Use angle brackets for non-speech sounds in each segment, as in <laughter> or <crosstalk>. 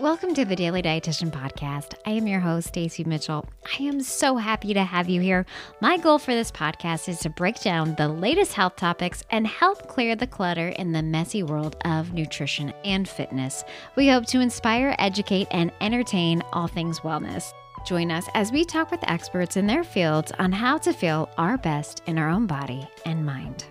Welcome to the Daily Dietitian Podcast. I am your host, Stacey Mitchell. I am so happy to have you here. My goal for this podcast is to break down the latest health topics and help clear the clutter in the messy world of nutrition and fitness. We hope to inspire, educate, and entertain all things wellness. Join us as we talk with experts in their fields on how to feel our best in our own body and mind.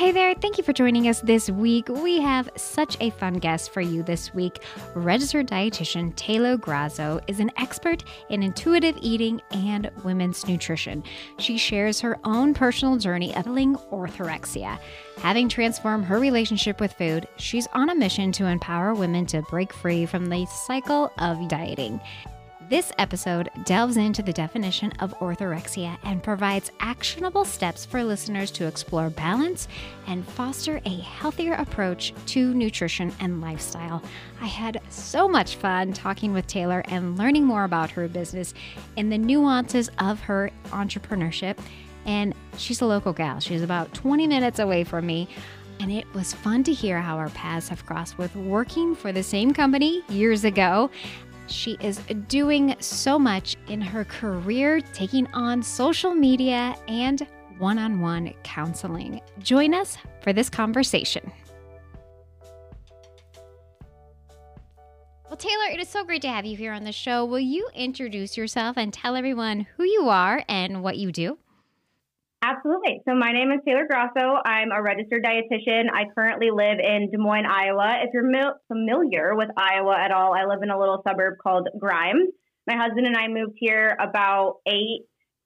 Hey there, thank you for joining us this week. We have such a fun guest for you this week. Registered dietitian Taylor Grasso is an expert in intuitive eating and women's nutrition. She shares her own personal journey of healing orthorexia. Having transformed her relationship with food, she's on a mission to empower women to break free from the cycle of dieting. This episode delves into the definition of orthorexia and provides actionable steps for listeners to explore balance and foster a healthier approach to nutrition and lifestyle. I had so much fun talking with Taylor and learning more about her business and the nuances of her entrepreneurship. And she's a local gal, she's about 20 minutes away from me and it was fun to hear how our paths have crossed with working for the same company years ago she is doing so much in her career, taking on social media and one on one counseling. Join us for this conversation. Well, Taylor, it is so great to have you here on the show. Will you introduce yourself and tell everyone who you are and what you do? Absolutely. So my name is Taylor Grasso. I'm a registered dietitian. I currently live in Des Moines, Iowa. If you're mil- familiar with Iowa at all, I live in a little suburb called Grimes. My husband and I moved here about eight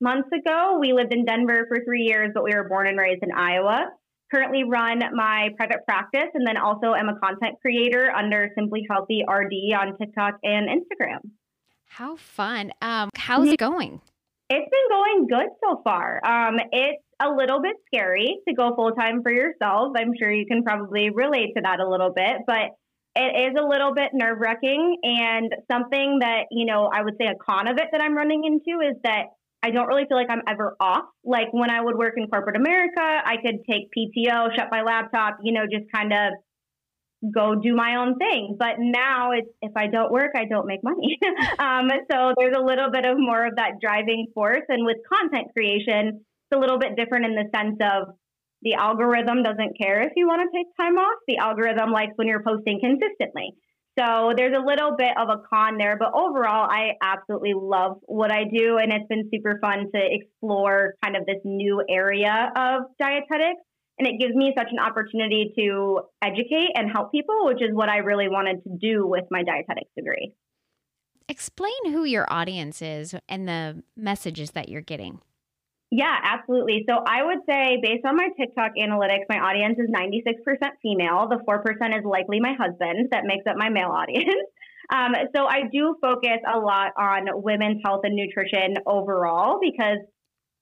months ago. We lived in Denver for three years, but we were born and raised in Iowa. Currently run my private practice and then also am a content creator under Simply Healthy RD on TikTok and Instagram. How fun. Um, how's it going? It's been going good so far. Um, it's a little bit scary to go full time for yourself. I'm sure you can probably relate to that a little bit, but it is a little bit nerve wracking. And something that, you know, I would say a con of it that I'm running into is that I don't really feel like I'm ever off. Like when I would work in corporate America, I could take PTO, shut my laptop, you know, just kind of go do my own thing. But now it's if I don't work, I don't make money. <laughs> um, so there's a little bit of more of that driving force. And with content creation, it's a little bit different in the sense of the algorithm doesn't care if you want to take time off. The algorithm likes when you're posting consistently. So there's a little bit of a con there, but overall, I absolutely love what I do. And it's been super fun to explore kind of this new area of dietetics and it gives me such an opportunity to educate and help people, which is what I really wanted to do with my dietetics degree. Explain who your audience is and the messages that you're getting. Yeah, absolutely. So I would say, based on my TikTok analytics, my audience is 96% female. The 4% is likely my husband that makes up my male <laughs> audience. Um, so I do focus a lot on women's health and nutrition overall because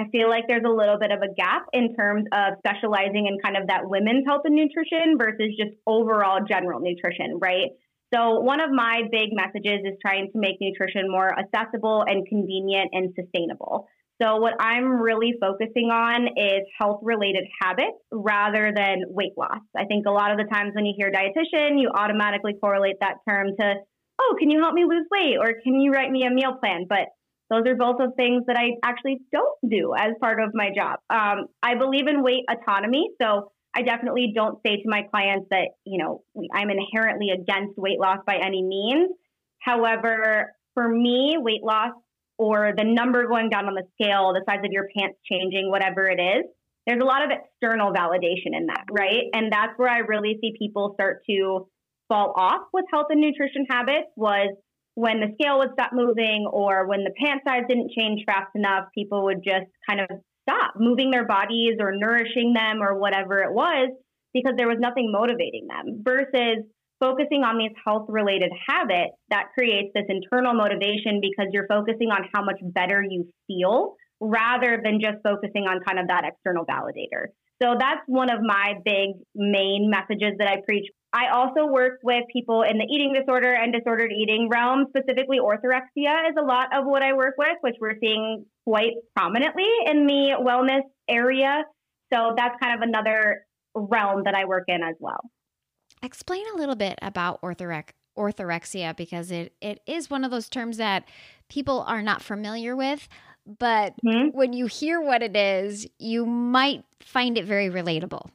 I feel like there's a little bit of a gap in terms of specializing in kind of that women's health and nutrition versus just overall general nutrition, right? So, one of my big messages is trying to make nutrition more accessible and convenient and sustainable. So, what I'm really focusing on is health related habits rather than weight loss. I think a lot of the times when you hear dietitian, you automatically correlate that term to, oh, can you help me lose weight or can you write me a meal plan? But those are both of things that I actually don't do as part of my job. Um, I believe in weight autonomy. So I definitely don't say to my clients that, you know, I'm inherently against weight loss by any means. However, for me, weight loss or the number going down on the scale, the size of your pants changing, whatever it is, there's a lot of external validation in that, right? And that's where I really see people start to fall off with health and nutrition habits was when the scale would stop moving or when the pant size didn't change fast enough, people would just kind of stop moving their bodies or nourishing them or whatever it was because there was nothing motivating them versus focusing on these health related habits that creates this internal motivation because you're focusing on how much better you feel rather than just focusing on kind of that external validator. So that's one of my big main messages that I preach I also work with people in the eating disorder and disordered eating realm. Specifically, orthorexia is a lot of what I work with, which we're seeing quite prominently in the wellness area. So that's kind of another realm that I work in as well. Explain a little bit about orthorexia orthorexia because it, it is one of those terms that people are not familiar with. But mm-hmm. when you hear what it is, you might find it very relatable.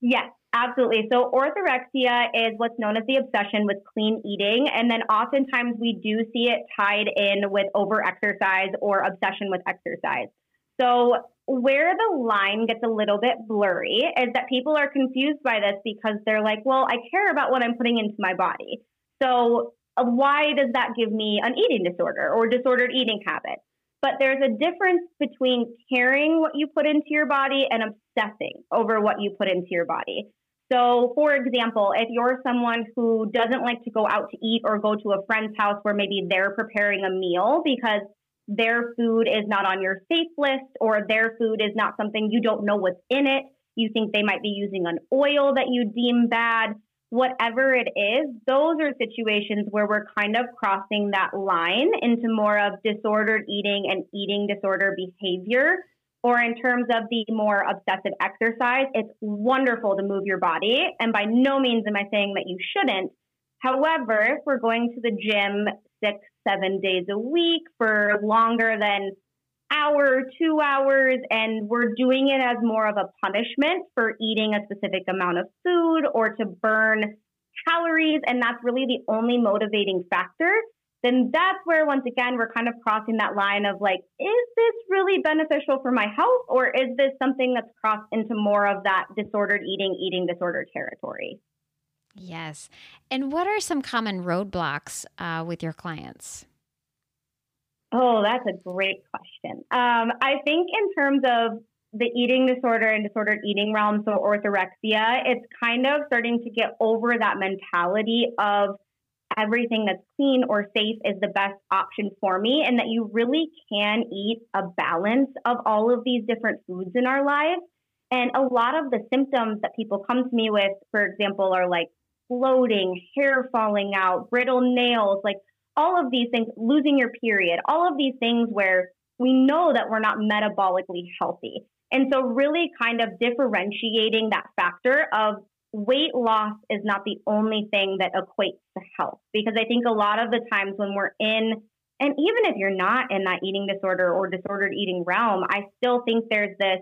Yes, absolutely. So, orthorexia is what's known as the obsession with clean eating. And then oftentimes we do see it tied in with overexercise or obsession with exercise. So, where the line gets a little bit blurry is that people are confused by this because they're like, well, I care about what I'm putting into my body. So, uh, why does that give me an eating disorder or disordered eating habit? But there's a difference between caring what you put into your body and obsessing over what you put into your body. So, for example, if you're someone who doesn't like to go out to eat or go to a friend's house where maybe they're preparing a meal because their food is not on your safe list or their food is not something you don't know what's in it. You think they might be using an oil that you deem bad. Whatever it is, those are situations where we're kind of crossing that line into more of disordered eating and eating disorder behavior. Or in terms of the more obsessive exercise, it's wonderful to move your body. And by no means am I saying that you shouldn't. However, if we're going to the gym six, seven days a week for longer than hour, two hours, and we're doing it as more of a punishment for eating a specific amount of food or to burn calories, and that's really the only motivating factor, then that's where, once again, we're kind of crossing that line of like, is this really beneficial for my health, or is this something that's crossed into more of that disordered eating, eating disorder territory? Yes. And what are some common roadblocks uh, with your clients? Oh, that's a great question. Um, I think in terms of the eating disorder and disordered eating realm, so orthorexia, it's kind of starting to get over that mentality of everything that's clean or safe is the best option for me, and that you really can eat a balance of all of these different foods in our lives. And a lot of the symptoms that people come to me with, for example, are like bloating, hair falling out, brittle nails, like all of these things, losing your period, all of these things where we know that we're not metabolically healthy. And so, really kind of differentiating that factor of weight loss is not the only thing that equates to health. Because I think a lot of the times when we're in, and even if you're not in that eating disorder or disordered eating realm, I still think there's this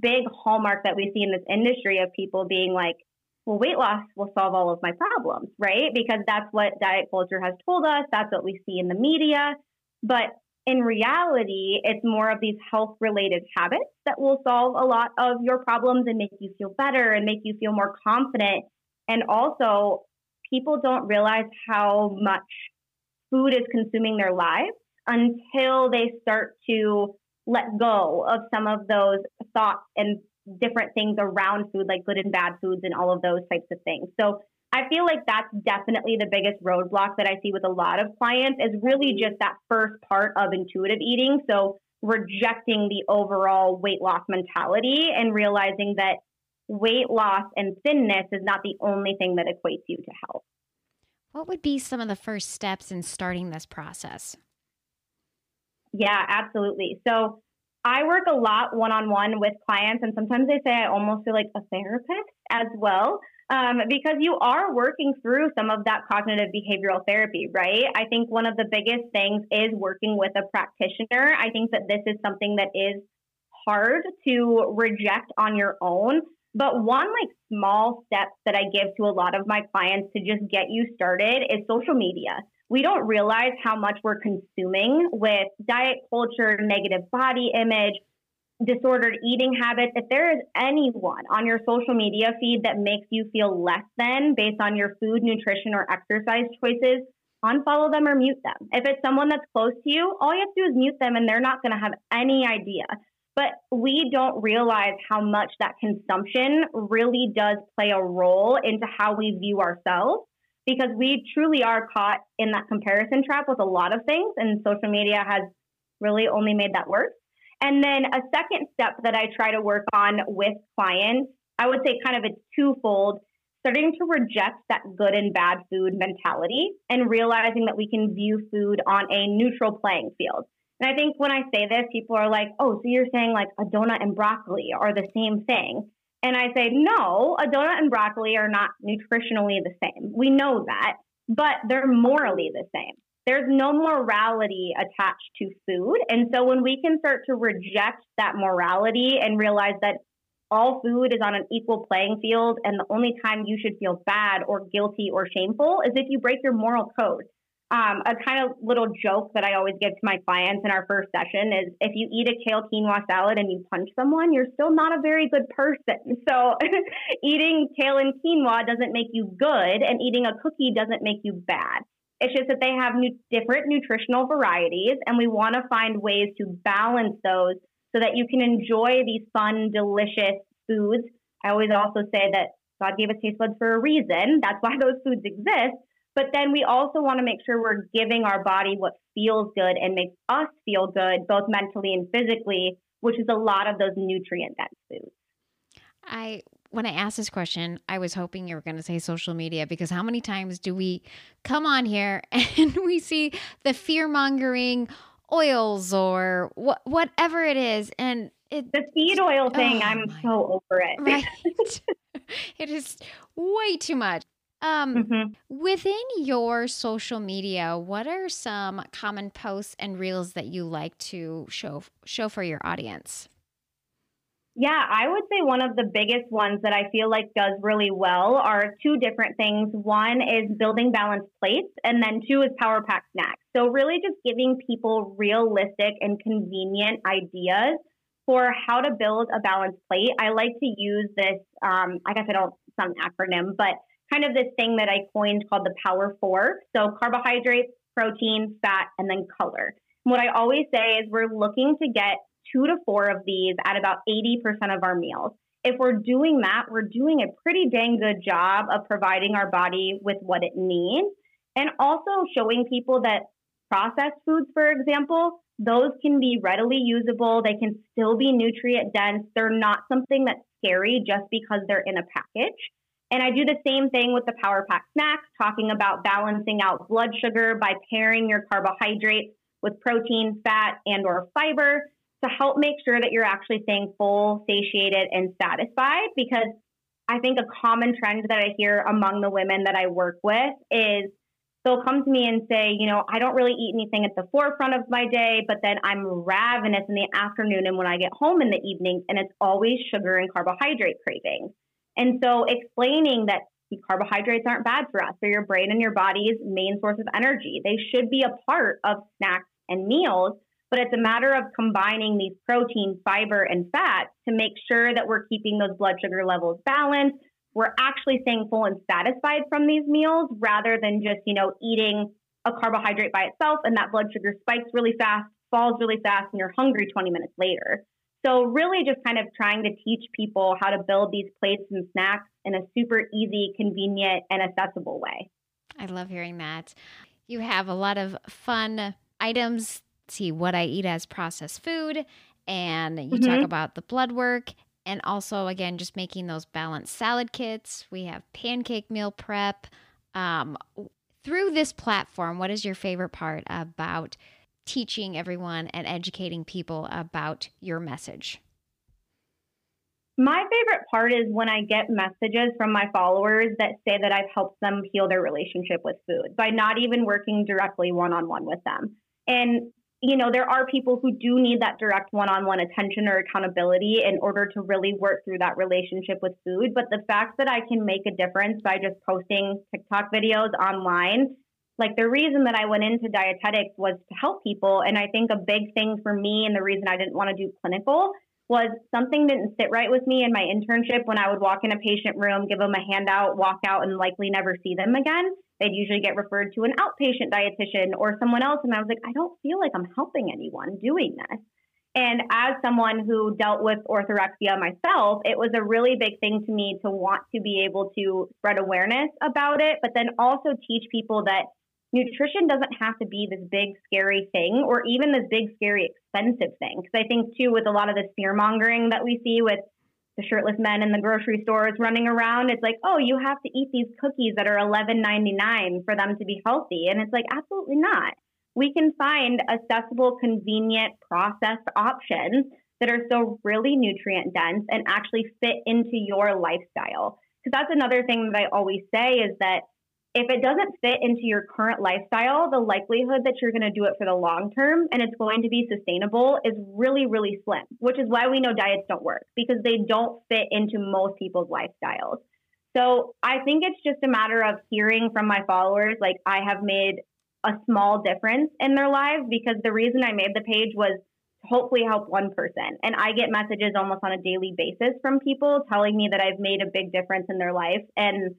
big hallmark that we see in this industry of people being like, well, weight loss will solve all of my problems, right? Because that's what diet culture has told us. That's what we see in the media. But in reality, it's more of these health related habits that will solve a lot of your problems and make you feel better and make you feel more confident. And also, people don't realize how much food is consuming their lives until they start to let go of some of those thoughts and different things around food, like good and bad foods and all of those types of things. So I feel like that's definitely the biggest roadblock that I see with a lot of clients is really just that first part of intuitive eating. So rejecting the overall weight loss mentality and realizing that weight loss and thinness is not the only thing that equates you to health. What would be some of the first steps in starting this process? Yeah, absolutely. So I work a lot one on one with clients, and sometimes they say I almost feel like a therapist as well. Um, because you are working through some of that cognitive behavioral therapy, right? I think one of the biggest things is working with a practitioner. I think that this is something that is hard to reject on your own. But one like small step that I give to a lot of my clients to just get you started is social media we don't realize how much we're consuming with diet culture, negative body image, disordered eating habits. If there is anyone on your social media feed that makes you feel less than based on your food, nutrition, or exercise choices, unfollow them or mute them. If it's someone that's close to you, all you have to do is mute them and they're not going to have any idea. But we don't realize how much that consumption really does play a role into how we view ourselves because we truly are caught in that comparison trap with a lot of things, and social media has really only made that worse. And then a second step that I try to work on with clients, I would say kind of it's twofold, starting to reject that good and bad food mentality and realizing that we can view food on a neutral playing field. And I think when I say this, people are like, oh, so you're saying like a donut and broccoli are the same thing. And I say, no, a donut and broccoli are not nutritionally the same. We know that, but they're morally the same. There's no morality attached to food. And so when we can start to reject that morality and realize that all food is on an equal playing field, and the only time you should feel bad or guilty or shameful is if you break your moral code. Um, a kind of little joke that I always give to my clients in our first session is if you eat a kale quinoa salad and you punch someone, you're still not a very good person. <laughs> So <laughs> eating kale and quinoa doesn't make you good, and eating a cookie doesn't make you bad. It's just that they have new, different nutritional varieties, and we want to find ways to balance those so that you can enjoy these fun, delicious foods. I always also say that God gave us taste buds for a reason. That's why those foods exist. But then we also want to make sure we're giving our body what feels good and makes us feel good, both mentally and physically, which is a lot of those nutrient dense foods. I when I asked this question, I was hoping you were going to say social media because how many times do we come on here <laughs> and we see the fear mongering oils or wh- whatever it is. And it, the seed oil thing, oh I'm so over it. Right. <laughs> it is way too much. Um, mm-hmm. Within your social media, what are some common posts and reels that you like to show show for your audience? Yeah, I would say one of the biggest ones that I feel like does really well are two different things. One is building balanced plates, and then two is power pack snacks. So, really just giving people realistic and convenient ideas for how to build a balanced plate. I like to use this, um, I guess I don't, some acronym, but kind of this thing that I coined called the Power Four. So, carbohydrates, protein, fat, and then color. What I always say is we're looking to get two to four of these at about 80% of our meals. If we're doing that, we're doing a pretty dang good job of providing our body with what it needs and also showing people that processed foods, for example, those can be readily usable. They can still be nutrient dense. They're not something that's scary just because they're in a package. And I do the same thing with the Power Pack snacks, talking about balancing out blood sugar by pairing your carbohydrates with protein, fat, and or fiber to help make sure that you're actually staying full, satiated, and satisfied. Because I think a common trend that I hear among the women that I work with is they'll come to me and say, you know, I don't really eat anything at the forefront of my day, but then I'm ravenous in the afternoon and when I get home in the evening, and it's always sugar and carbohydrate cravings. And so explaining that carbohydrates aren't bad for us. They're your brain and your body's main source of energy. They should be a part of snacks and meals, but it's a matter of combining these protein, fiber, and fat to make sure that we're keeping those blood sugar levels balanced. We're actually staying full and satisfied from these meals rather than just, you know, eating a carbohydrate by itself and that blood sugar spikes really fast, falls really fast, and you're hungry 20 minutes later. So, really, just kind of trying to teach people how to build these plates and snacks in a super easy, convenient, and accessible way. I love hearing that. You have a lot of fun items see what I eat as processed food, and you mm-hmm. talk about the blood work, and also again just making those balanced salad kits. We have pancake meal prep. Um, through this platform, what is your favorite part about teaching everyone and educating people about your message? My favorite part is when I get messages from my followers that say that I've helped them heal their relationship with food by not even working directly one on one with them. And you know, there are people who do need that direct one on one attention or accountability in order to really work through that relationship with food. But the fact that I can make a difference by just posting TikTok videos online, like the reason that I went into dietetics was to help people. And I think a big thing for me and the reason I didn't want to do clinical was something didn't sit right with me in my internship when I would walk in a patient room, give them a handout, walk out, and likely never see them again they'd usually get referred to an outpatient dietitian or someone else. And I was like, I don't feel like I'm helping anyone doing this. And as someone who dealt with orthorexia myself, it was a really big thing to me to want to be able to spread awareness about it, but then also teach people that nutrition doesn't have to be this big, scary thing or even this big, scary, expensive thing. Because I think, too, with a lot of the fear mongering that we see with the shirtless men in the grocery stores running around. It's like, oh, you have to eat these cookies that are eleven ninety nine for them to be healthy, and it's like absolutely not. We can find accessible, convenient, processed options that are still really nutrient dense and actually fit into your lifestyle. Because that's another thing that I always say is that if it doesn't fit into your current lifestyle, the likelihood that you're going to do it for the long term and it's going to be sustainable is really, really slim, which is why we know diets don't work because they don't fit into most people's lifestyles. So I think it's just a matter of hearing from my followers, like I have made a small difference in their lives because the reason I made the page was hopefully help one person. And I get messages almost on a daily basis from people telling me that I've made a big difference in their life. And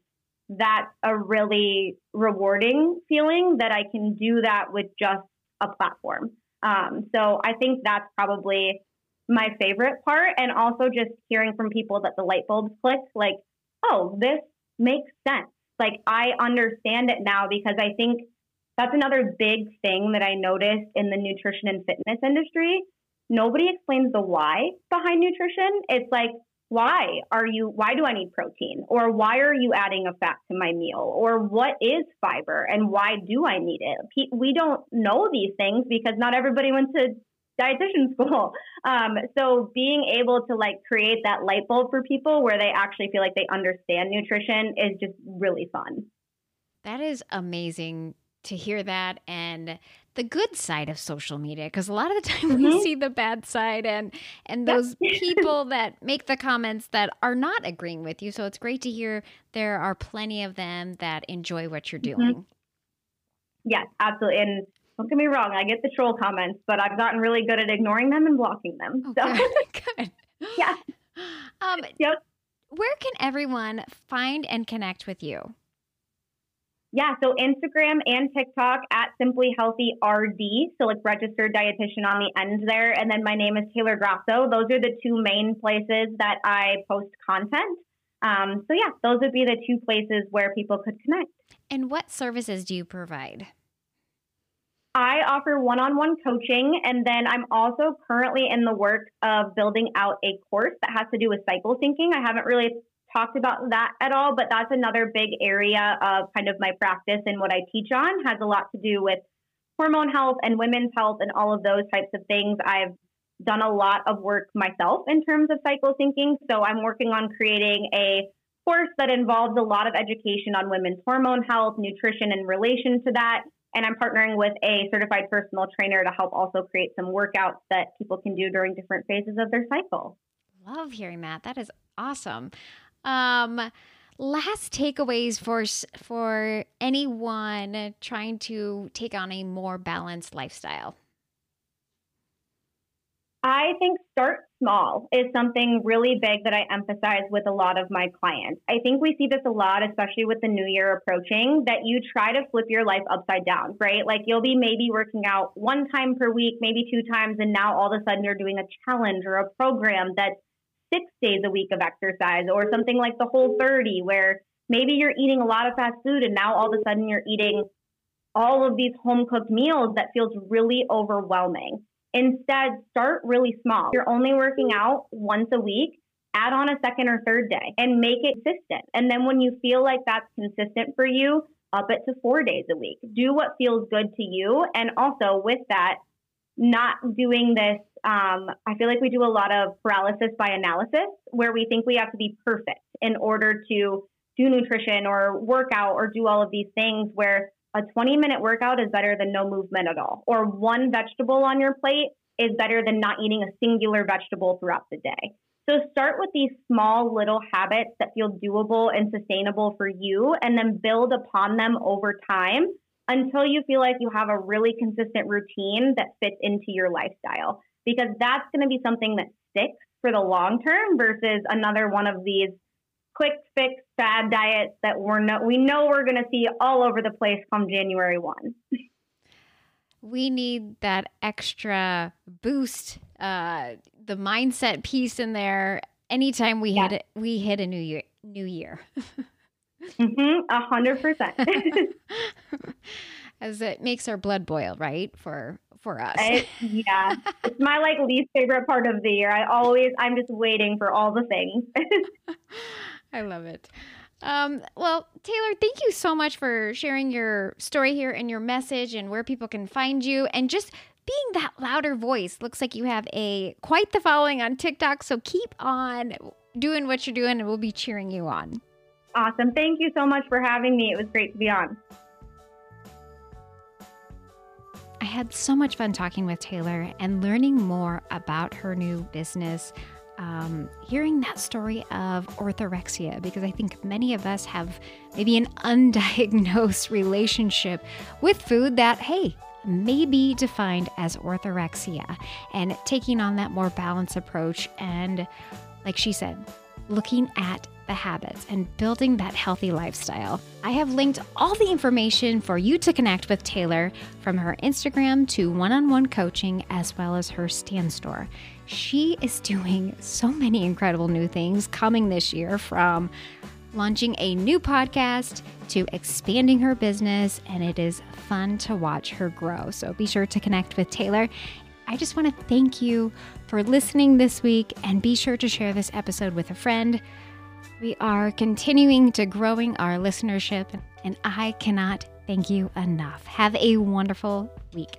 that's a really rewarding feeling that I can do that with just a platform. Um, so I think that's probably my favorite part. And also just hearing from people that the light bulbs click, like, oh, this makes sense. Like I understand it now because I think that's another big thing that I noticed in the nutrition and fitness industry. Nobody explains the why behind nutrition. It's like, why are you why do i need protein? Or why are you adding a fat to my meal? Or what is fiber? And why do i need it? We don't know these things because not everybody went to dietitian <laughs> school. Um, so being able to like create that light bulb for people where they actually feel like they understand nutrition is just really fun. That is amazing to hear that. And the good side of social media because a lot of the <laughs> time mm-hmm. we see the bad side and and those people that make the comments that are not agreeing with you so it's great to hear there are plenty of them that enjoy what you're mm-hmm. doing mm-hmm. yes absolutely and don't get me wrong i get the troll comments but i've gotten really good at ignoring them and blocking them oh, so good, <laughs> <laughs> good. yeah um, yep. where can everyone find and connect with you yeah, so Instagram and TikTok at Simply Healthy RD, so like registered dietitian on the end there, and then my name is Taylor Grasso. Those are the two main places that I post content. Um, so yeah, those would be the two places where people could connect. And what services do you provide? I offer one on one coaching, and then I'm also currently in the work of building out a course that has to do with cycle thinking. I haven't really talked about that at all, but that's another big area of kind of my practice and what I teach on has a lot to do with hormone health and women's health and all of those types of things. I've done a lot of work myself in terms of cycle thinking. So I'm working on creating a course that involves a lot of education on women's hormone health, nutrition in relation to that. And I'm partnering with a certified personal trainer to help also create some workouts that people can do during different phases of their cycle. Love hearing that. That is awesome. Um, last takeaways for for anyone trying to take on a more balanced lifestyle. I think start small is something really big that I emphasize with a lot of my clients. I think we see this a lot, especially with the new year approaching, that you try to flip your life upside down, right? Like you'll be maybe working out one time per week, maybe two times, and now all of a sudden you're doing a challenge or a program that's six days a week of exercise or something like the whole 30 where maybe you're eating a lot of fast food and now all of a sudden you're eating all of these home cooked meals that feels really overwhelming. Instead, start really small. You're only working out once a week, add on a second or third day and make it consistent. And then when you feel like that's consistent for you, up it to four days a week. Do what feels good to you. And also with that, not doing this um, I feel like we do a lot of paralysis by analysis where we think we have to be perfect in order to do nutrition or work out or do all of these things where a 20 minute workout is better than no movement at all. Or one vegetable on your plate is better than not eating a singular vegetable throughout the day. So start with these small little habits that feel doable and sustainable for you and then build upon them over time until you feel like you have a really consistent routine that fits into your lifestyle because that's going to be something that sticks for the long term versus another one of these quick fix fad diets that we're no, we know we're going to see all over the place come January 1. we need that extra boost, uh, the mindset piece in there anytime we yeah. hit we hit a new year new year. <laughs> mm-hmm, a hundred percent. <laughs> As it makes our blood boil, right? For for us. I, yeah, it's my like least favorite part of the year. I always, I'm just waiting for all the things. <laughs> I love it. Um, well, Taylor, thank you so much for sharing your story here and your message and where people can find you and just being that louder voice. Looks like you have a quite the following on TikTok. So keep on doing what you're doing, and we'll be cheering you on. Awesome. Thank you so much for having me. It was great to be on. I had so much fun talking with Taylor and learning more about her new business. Um, hearing that story of orthorexia, because I think many of us have maybe an <laughs> undiagnosed relationship with food that, hey, may be defined as orthorexia, and taking on that more balanced approach. And like she said, looking at the habits and building that healthy lifestyle. I have linked all the information for you to connect with Taylor from her Instagram to one on one coaching as well as her Stan Store. She is doing so many incredible new things coming this year from launching a new podcast to expanding her business, and it is fun to watch her grow. So be sure to connect with Taylor. I just want to thank you for listening this week and be sure to share this episode with a friend. We are continuing to growing our listenership and I cannot thank you enough. Have a wonderful week.